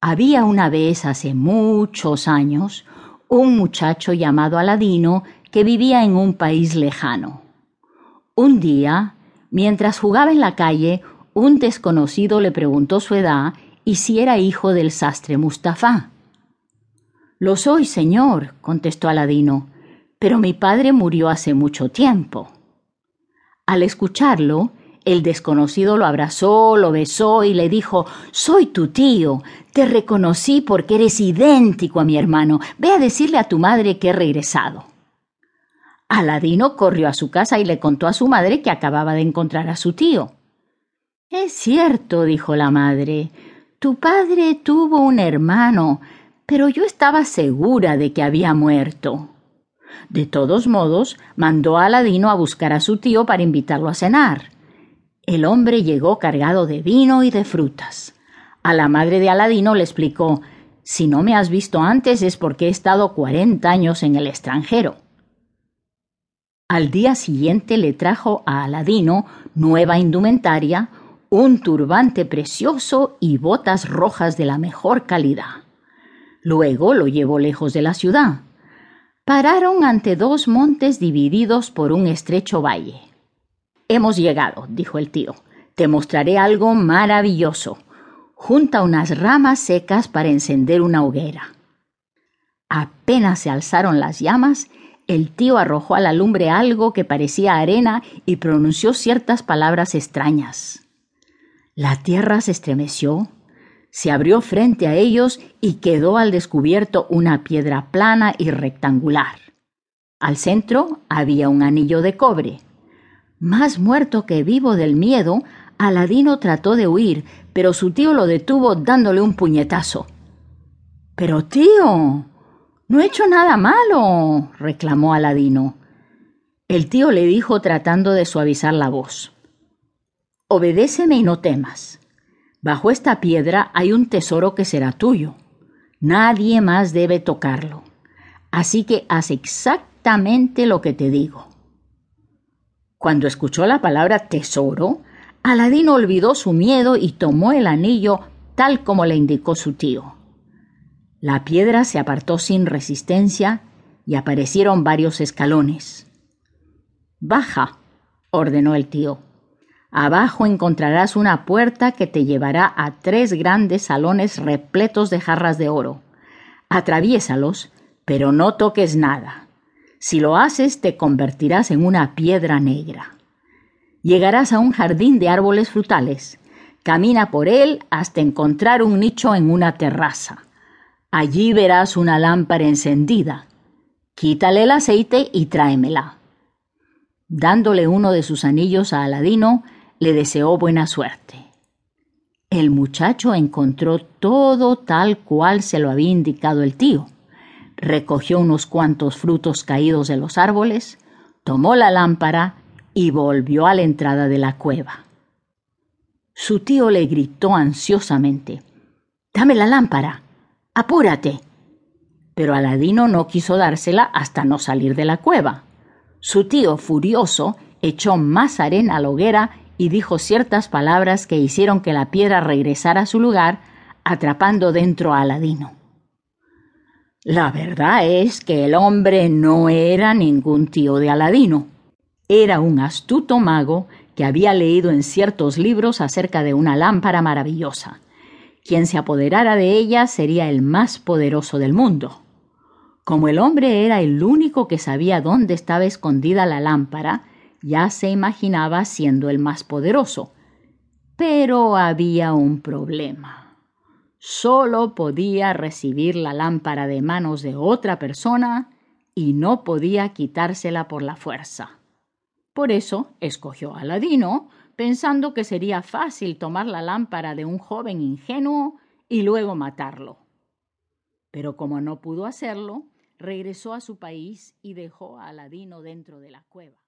Había una vez, hace muchos años, un muchacho llamado Aladino que vivía en un país lejano. Un día, mientras jugaba en la calle, un desconocido le preguntó su edad y si era hijo del sastre Mustafa. Lo soy, señor, contestó Aladino, pero mi padre murió hace mucho tiempo. Al escucharlo, el desconocido lo abrazó, lo besó y le dijo Soy tu tío. Te reconocí porque eres idéntico a mi hermano. Ve a decirle a tu madre que he regresado. Aladino corrió a su casa y le contó a su madre que acababa de encontrar a su tío. Es cierto, dijo la madre. Tu padre tuvo un hermano, pero yo estaba segura de que había muerto. De todos modos, mandó a Aladino a buscar a su tío para invitarlo a cenar. El hombre llegó cargado de vino y de frutas. A la madre de Aladino le explicó Si no me has visto antes es porque he estado cuarenta años en el extranjero. Al día siguiente le trajo a Aladino nueva indumentaria, un turbante precioso y botas rojas de la mejor calidad. Luego lo llevó lejos de la ciudad. Pararon ante dos montes divididos por un estrecho valle. Hemos llegado, dijo el tío. Te mostraré algo maravilloso. Junta unas ramas secas para encender una hoguera. Apenas se alzaron las llamas, el tío arrojó a la lumbre algo que parecía arena y pronunció ciertas palabras extrañas. La tierra se estremeció, se abrió frente a ellos y quedó al descubierto una piedra plana y rectangular. Al centro había un anillo de cobre. Más muerto que vivo del miedo, Aladino trató de huir, pero su tío lo detuvo dándole un puñetazo. Pero tío, no he hecho nada malo, reclamó Aladino. El tío le dijo tratando de suavizar la voz. Obedéceme y no temas. Bajo esta piedra hay un tesoro que será tuyo. Nadie más debe tocarlo. Así que haz exactamente lo que te digo. Cuando escuchó la palabra tesoro, Aladino olvidó su miedo y tomó el anillo tal como le indicó su tío. La piedra se apartó sin resistencia y aparecieron varios escalones. Baja, ordenó el tío. Abajo encontrarás una puerta que te llevará a tres grandes salones repletos de jarras de oro. Atraviésalos, pero no toques nada. Si lo haces, te convertirás en una piedra negra. Llegarás a un jardín de árboles frutales. Camina por él hasta encontrar un nicho en una terraza. Allí verás una lámpara encendida. Quítale el aceite y tráemela. Dándole uno de sus anillos a Aladino, le deseó buena suerte. El muchacho encontró todo tal cual se lo había indicado el tío recogió unos cuantos frutos caídos de los árboles, tomó la lámpara y volvió a la entrada de la cueva. Su tío le gritó ansiosamente Dame la lámpara. Apúrate. Pero Aladino no quiso dársela hasta no salir de la cueva. Su tío, furioso, echó más arena a la hoguera y dijo ciertas palabras que hicieron que la piedra regresara a su lugar, atrapando dentro a Aladino. La verdad es que el hombre no era ningún tío de Aladino. Era un astuto mago que había leído en ciertos libros acerca de una lámpara maravillosa. Quien se apoderara de ella sería el más poderoso del mundo. Como el hombre era el único que sabía dónde estaba escondida la lámpara, ya se imaginaba siendo el más poderoso. Pero había un problema solo podía recibir la lámpara de manos de otra persona y no podía quitársela por la fuerza. Por eso escogió a Aladino, pensando que sería fácil tomar la lámpara de un joven ingenuo y luego matarlo. Pero como no pudo hacerlo, regresó a su país y dejó a Aladino dentro de la cueva.